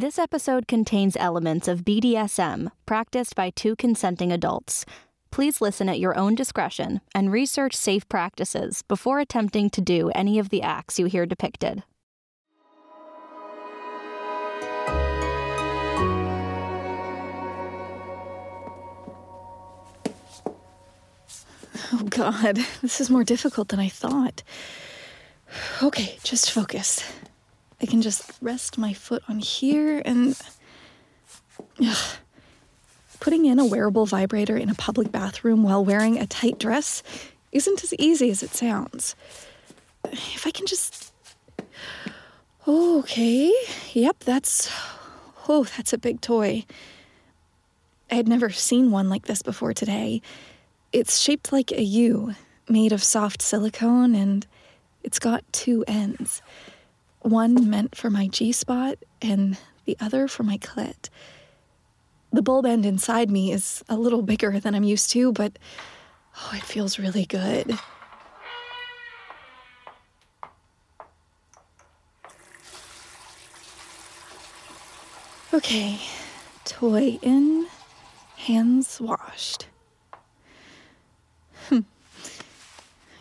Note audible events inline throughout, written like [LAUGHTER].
This episode contains elements of BDSM practiced by two consenting adults. Please listen at your own discretion and research safe practices before attempting to do any of the acts you hear depicted. Oh, God, [LAUGHS] this is more difficult than I thought. Okay, just focus. I can just rest my foot on here and. Ugh. Putting in a wearable vibrator in a public bathroom while wearing a tight dress isn't as easy as it sounds. If I can just. Okay, yep, that's. Oh, that's a big toy. I had never seen one like this before today. It's shaped like a U, made of soft silicone, and it's got two ends. One meant for my G spot, and the other for my clit. The bulb end inside me is a little bigger than I'm used to, but oh, it feels really good. Okay, toy in, hands washed. Hmm.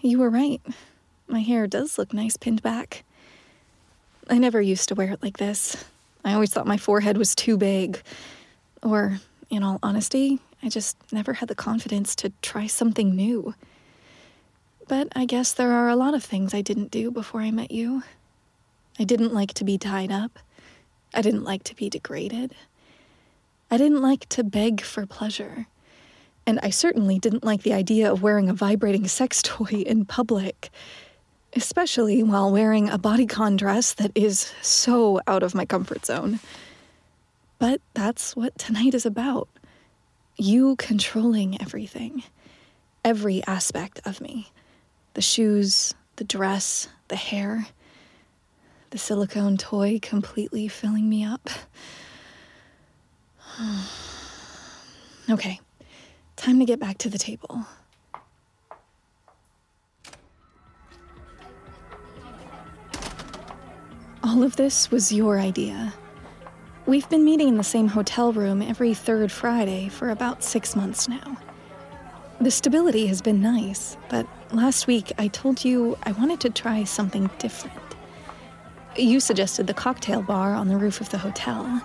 You were right. My hair does look nice pinned back. I never used to wear it like this. I always thought my forehead was too big. Or, in all honesty, I just never had the confidence to try something new. But I guess there are a lot of things I didn't do before I met you. I didn't like to be tied up. I didn't like to be degraded. I didn't like to beg for pleasure. And I certainly didn't like the idea of wearing a vibrating sex [LAUGHS] toy in public, especially while wearing a bodycon dress that is so out of my comfort zone. But that's what tonight is about you controlling everything, every aspect of me the shoes, the dress, the hair, the silicone toy completely filling me up. [SIGHS] okay, time to get back to the table. All of this was your idea. We've been meeting in the same hotel room every third Friday for about six months now. The stability has been nice, but last week I told you I wanted to try something different. You suggested the cocktail bar on the roof of the hotel.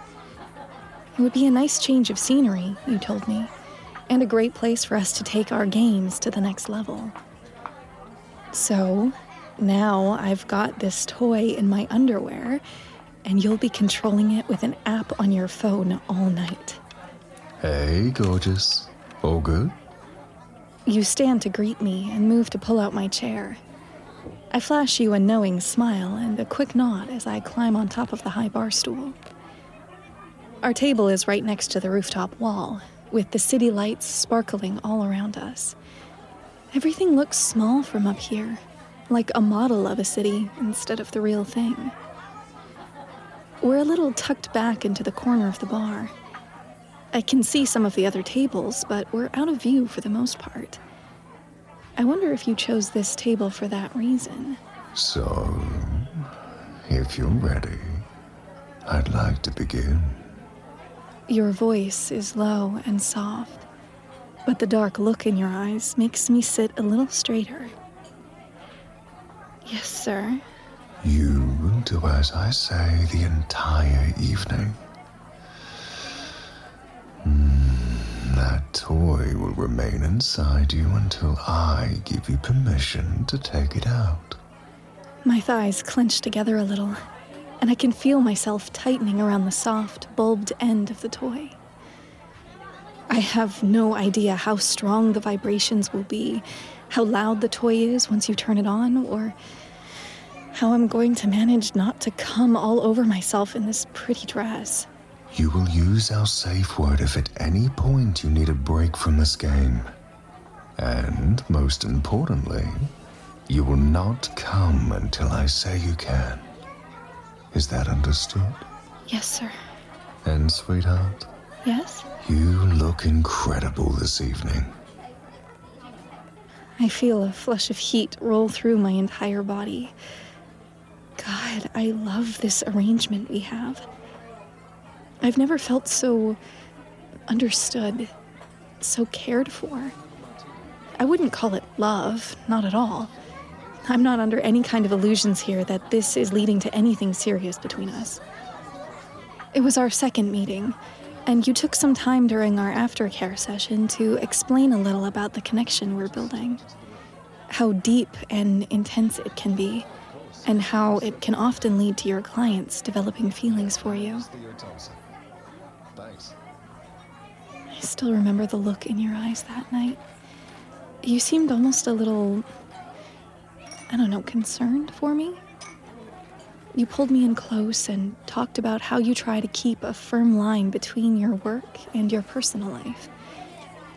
It would be a nice change of scenery, you told me, and a great place for us to take our games to the next level. So, now I've got this toy in my underwear and you'll be controlling it with an app on your phone all night. Hey, gorgeous. All good? You stand to greet me and move to pull out my chair. I flash you a knowing smile and a quick nod as I climb on top of the high bar stool. Our table is right next to the rooftop wall, with the city lights sparkling all around us. Everything looks small from up here, like a model of a city instead of the real thing. We're a little tucked back into the corner of the bar. I can see some of the other tables, but we're out of view for the most part. I wonder if you chose this table for that reason. So, if you're ready, I'd like to begin. Your voice is low and soft, but the dark look in your eyes makes me sit a little straighter. Yes, sir. You will do as I say the entire evening. Mm, that toy will remain inside you until I give you permission to take it out. My thighs clench together a little, and I can feel myself tightening around the soft, bulbed end of the toy. I have no idea how strong the vibrations will be, how loud the toy is once you turn it on, or how I'm going to manage not to come all over myself in this pretty dress. You will use our safe word if at any point you need a break from this game. And most importantly, you will not come until I say you can. Is that understood? Yes, sir. And, sweetheart? Yes? You look incredible this evening. I feel a flush of heat roll through my entire body. God, I love this arrangement we have. I've never felt so understood, so cared for. I wouldn't call it love, not at all. I'm not under any kind of illusions here that this is leading to anything serious between us. It was our second meeting, and you took some time during our aftercare session to explain a little about the connection we're building. How deep and intense it can be, and how it can often lead to your clients developing feelings for you. I still remember the look in your eyes that night. You seemed almost a little, I don't know, concerned for me. You pulled me in close and talked about how you try to keep a firm line between your work and your personal life.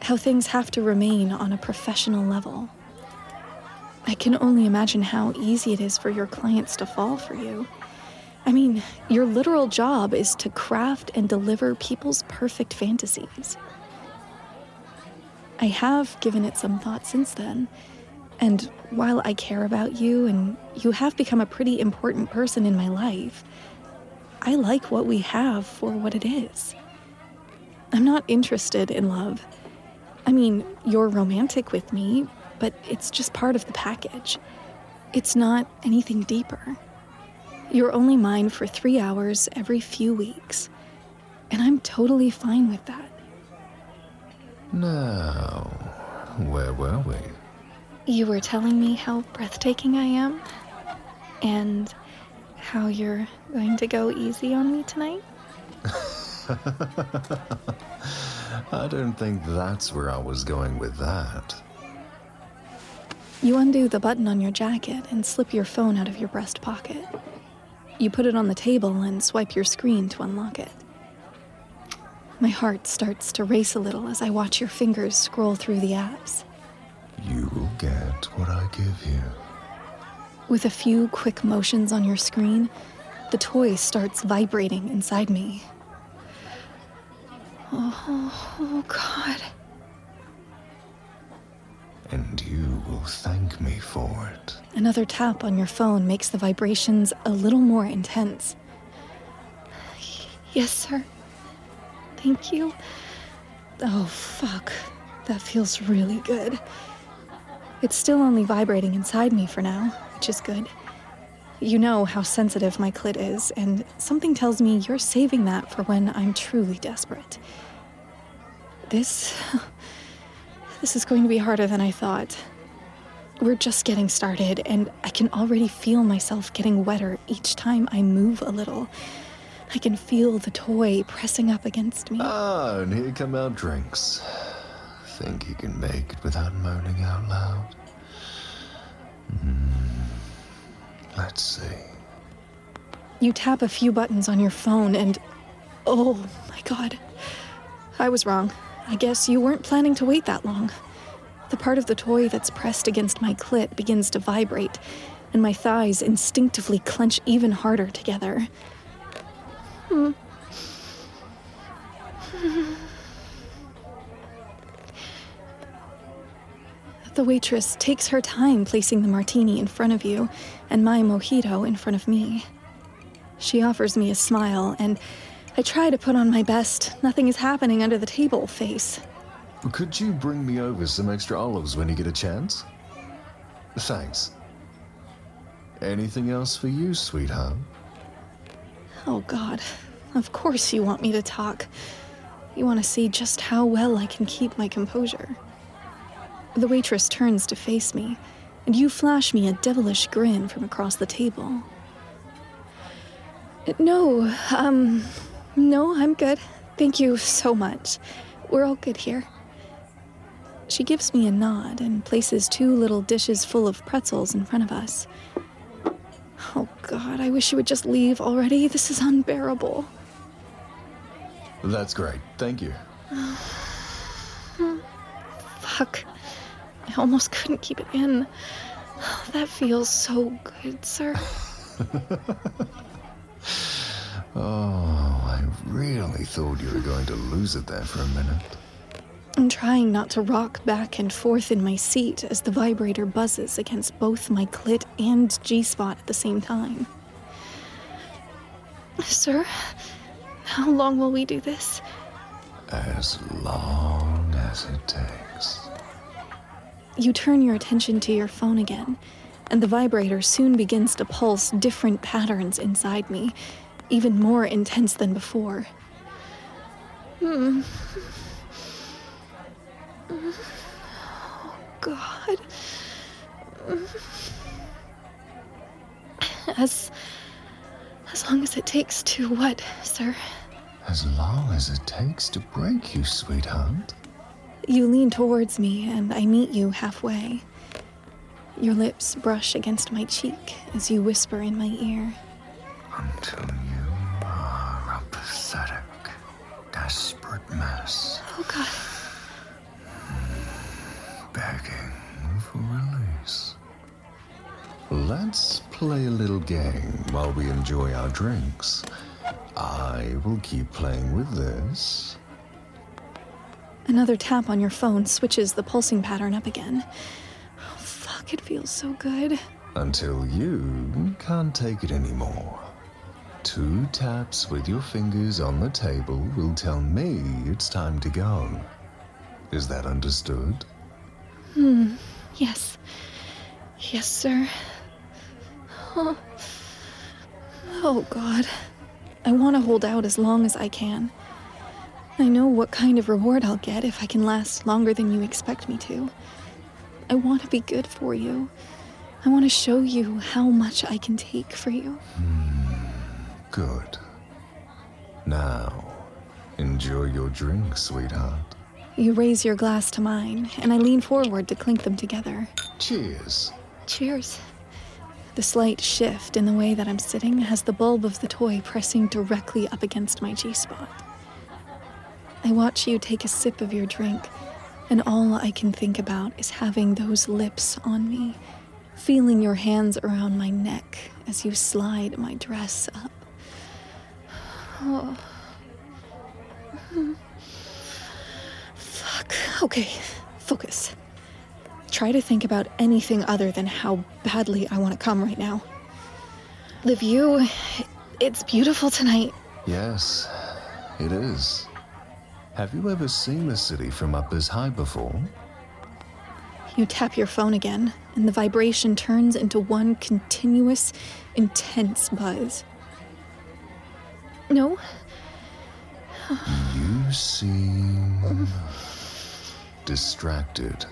How things have to remain on a professional level. I can only imagine how easy it is for your clients to fall for you. I mean, your literal job is to craft and deliver people's perfect fantasies. I have given it some thought since then, and while I care about you and you have become a pretty important person in my life, I like what we have for what it is. I'm not interested in love. I mean, you're romantic with me, but it's just part of the package. It's not anything deeper. You're only mine for three hours every few weeks, and I'm totally fine with that. Now, where were we? You were telling me how breathtaking I am, and how you're going to go easy on me tonight? [LAUGHS] I don't think that's where I was going with that. You undo the button on your jacket and slip your phone out of your breast pocket. You put it on the table and swipe your screen to unlock it. My heart starts to race a little as I watch your fingers scroll through the apps. You get what I give you. With a few quick motions on your screen, the toy starts vibrating inside me. Oh, oh God. And you will thank me for it. Another tap on your phone makes the vibrations a little more intense. Yes, sir. Thank you. Oh, fuck. That feels really good. It's still only vibrating inside me for now, which is good. You know how sensitive my clit is, and something tells me you're saving that for when I'm truly desperate. This. [LAUGHS] This is going to be harder than I thought. We're just getting started, and I can already feel myself getting wetter each time I move a little. I can feel the toy pressing up against me. Ah, and here come our drinks. Think you can make it without moaning out loud? Hmm. Let's see. You tap a few buttons on your phone, and oh my god. I was wrong. I guess you weren't planning to wait that long. The part of the toy that's pressed against my clit begins to vibrate, and my thighs instinctively clench even harder together. Hmm. The waitress takes her time placing the martini in front of you and my mojito in front of me. She offers me a smile, and I try to put on my best, nothing is happening under the table face. Could you bring me over some extra olives when you get a chance? Thanks. Anything else for you, sweetheart? Oh, God. Of course you want me to talk. You want to see just how well I can keep my composure. The waitress turns to face me, and you flash me a devilish grin from across the table. No, um, no, I'm good. Thank you so much. We're all good here. She gives me a nod and places two little dishes full of pretzels in front of us. Oh, God, I wish you would just leave already. This is unbearable. That's great. Thank you. [SIGHS] Fuck. I almost couldn't keep it in. [SIGHS] That feels so good, sir. [LAUGHS] Oh, I really thought you were going to lose it there for a minute. I'm trying not to rock back and forth in my seat as the vibrator buzzes against both my clit and G spot at the same time. Sir, How long will we do this? As long as it takes. You turn your attention to your phone again, and the vibrator soon begins to pulse different patterns inside me, even more intense than before. Hmm. Oh, God. As. as long as it takes to what, sir? As long as it takes to break you, sweetheart. You lean towards me, and I meet you halfway. Your lips brush against my cheek as you whisper in my ear. Until you are a pathetic, desperate mess, Oh, God. begging for release. Let's play a little game while we enjoy our drinks. I will keep playing with this. Another tap on your phone switches the pulsing pattern up again. Oh, fuck, it feels so good. Until you can't take it anymore. Two taps with your fingers on the table will tell me it's time to go. Is that understood? Hmm, Yes. Yes, sir. Oh, oh God. I want to hold out as long as I can. I know what kind of reward I'll get if I can last longer than you expect me to. I want to be good for you. I want to show you how much I can take for you. Hmm, good. Now, enjoy your drink, sweetheart. You raise your glass to mine, and I lean forward to clink them together. Cheers. Cheers. The slight shift in the way that I'm sitting has the bulb of the toy pressing directly up against my G spot. I watch you take a sip of your drink, and all I can think about is having those lips on me, feeling your hands around my neck as you slide my dress up. Oh. [SIGHS] Fuck. Okay, focus. Try to think about anything other than how badly I want to come right now. The view, it's beautiful tonight. Yes, it is. Have you ever seen the city from up as high before? You tap your phone again, and the vibration turns into one continuous, intense buzz. No, You seem distracted.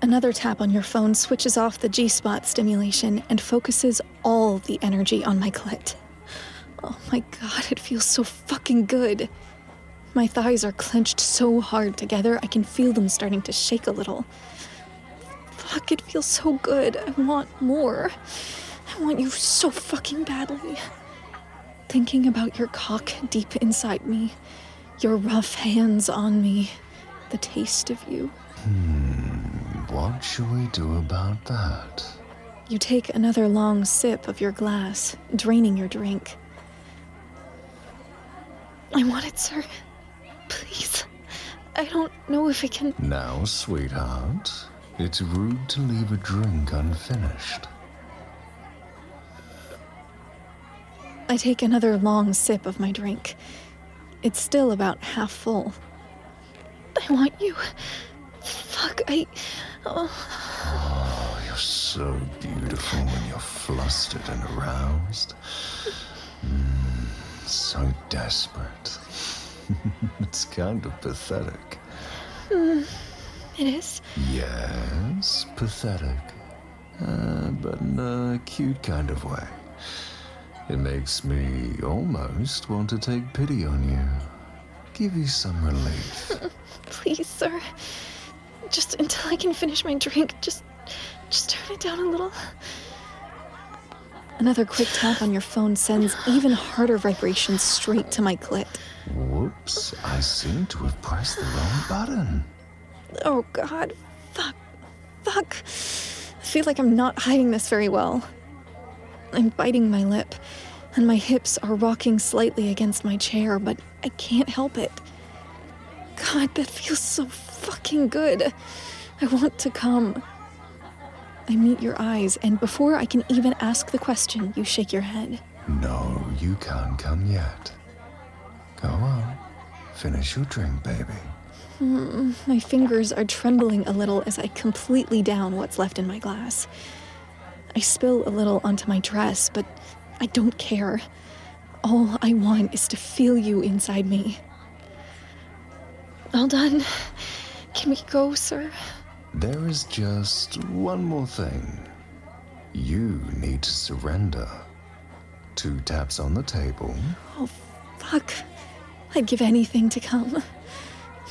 Another tap on your phone switches off the G spot stimulation and focuses all the energy on my clit. Oh my god, it feels so fucking good. My thighs are clenched so hard together, I can feel them starting to shake a little. Fuck, it feels so good. I want more. I want you so fucking badly. Thinking about your cock deep inside me, your rough hands on me, the taste of you. Hmm, what should we do about that? You take another long sip of your glass, draining your drink. I want it, sir. Please. I don't know if I can. Now, sweetheart, it's rude to leave a drink unfinished. I take another long sip of my drink. It's still about half full. I want you. Fuck, I. Oh, Oh, you're so beautiful when you're flustered and aroused. Mm, so desperate. [LAUGHS] it's kind of pathetic. it is. Yes, pathetic. Uh, but in a cute kind of way. It makes me almost want to take pity on you. Give you some relief. [LAUGHS] Please, sir. Just until I can finish my drink, just. just turn it down a little. Another quick tap on your phone sends even harder vibrations straight to my clit. Whoops, I seem to have pressed the wrong button. Oh god. Fuck. Fuck. I feel like I'm not hiding this very well. I'm biting my lip, and my hips are rocking slightly against my chair, but I can't help it. God, that feels so fucking good. I want to come. I meet your eyes, and before I can even ask the question, you shake your head. No, you can't come yet. Go on. Finish your drink, baby. Hmm, my fingers are trembling a little as I completely down what's left in my glass. I spill a little onto my dress, but I don't care. All I want is to feel you inside me. All done. Can we go, sir? There is just one more thing. You need to surrender. Two taps on the table. Oh, fuck. I'd give anything to come.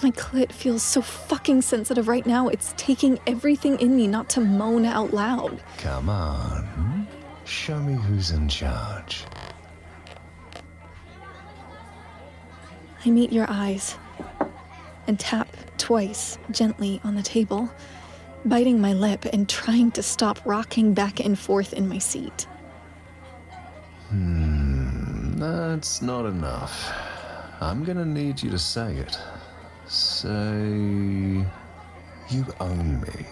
My clit feels so fucking sensitive right now, it's taking everything in me not to moan out loud. Come on. Show me who's in charge. I meet your eyes and tap twice gently on the table, biting my lip and trying to stop rocking back and forth in my seat. Hmm, that's not enough. I'm gonna need you to say it. Say. You own me.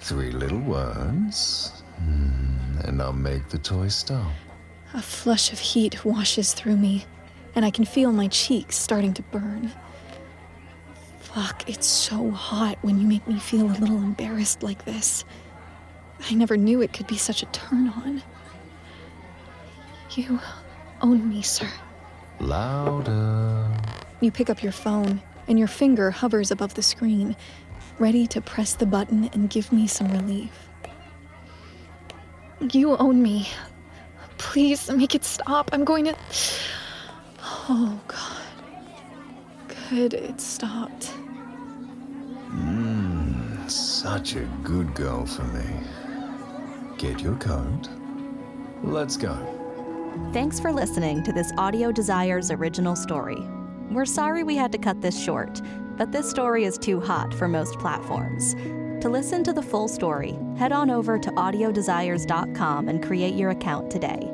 Three little words, hmm, and I'll make the toy stop. A flush of heat washes through me, and I can feel my cheeks starting to burn. Fuck, it's so hot when you make me feel a little embarrassed like this. I never knew it could be such a turn on. You own me, sir. Louder. You pick up your phone, and your finger hovers above the screen, ready to press the button and give me some relief. You own me. Please make it stop. I'm going to. Oh, God. Good, it stopped. Such a good girl for me. Get your coat. Let's go. Thanks for listening to this Audio Desires original story. We're sorry we had to cut this short, but this story is too hot for most platforms. To listen to the full story, head on over to audiodesires.com and create your account today.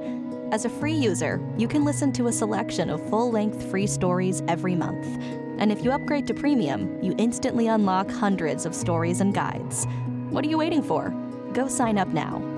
As a free user, you can listen to a selection of full length free stories every month. And if you upgrade to premium, you instantly unlock hundreds of stories and guides. What are you waiting for? Go sign up now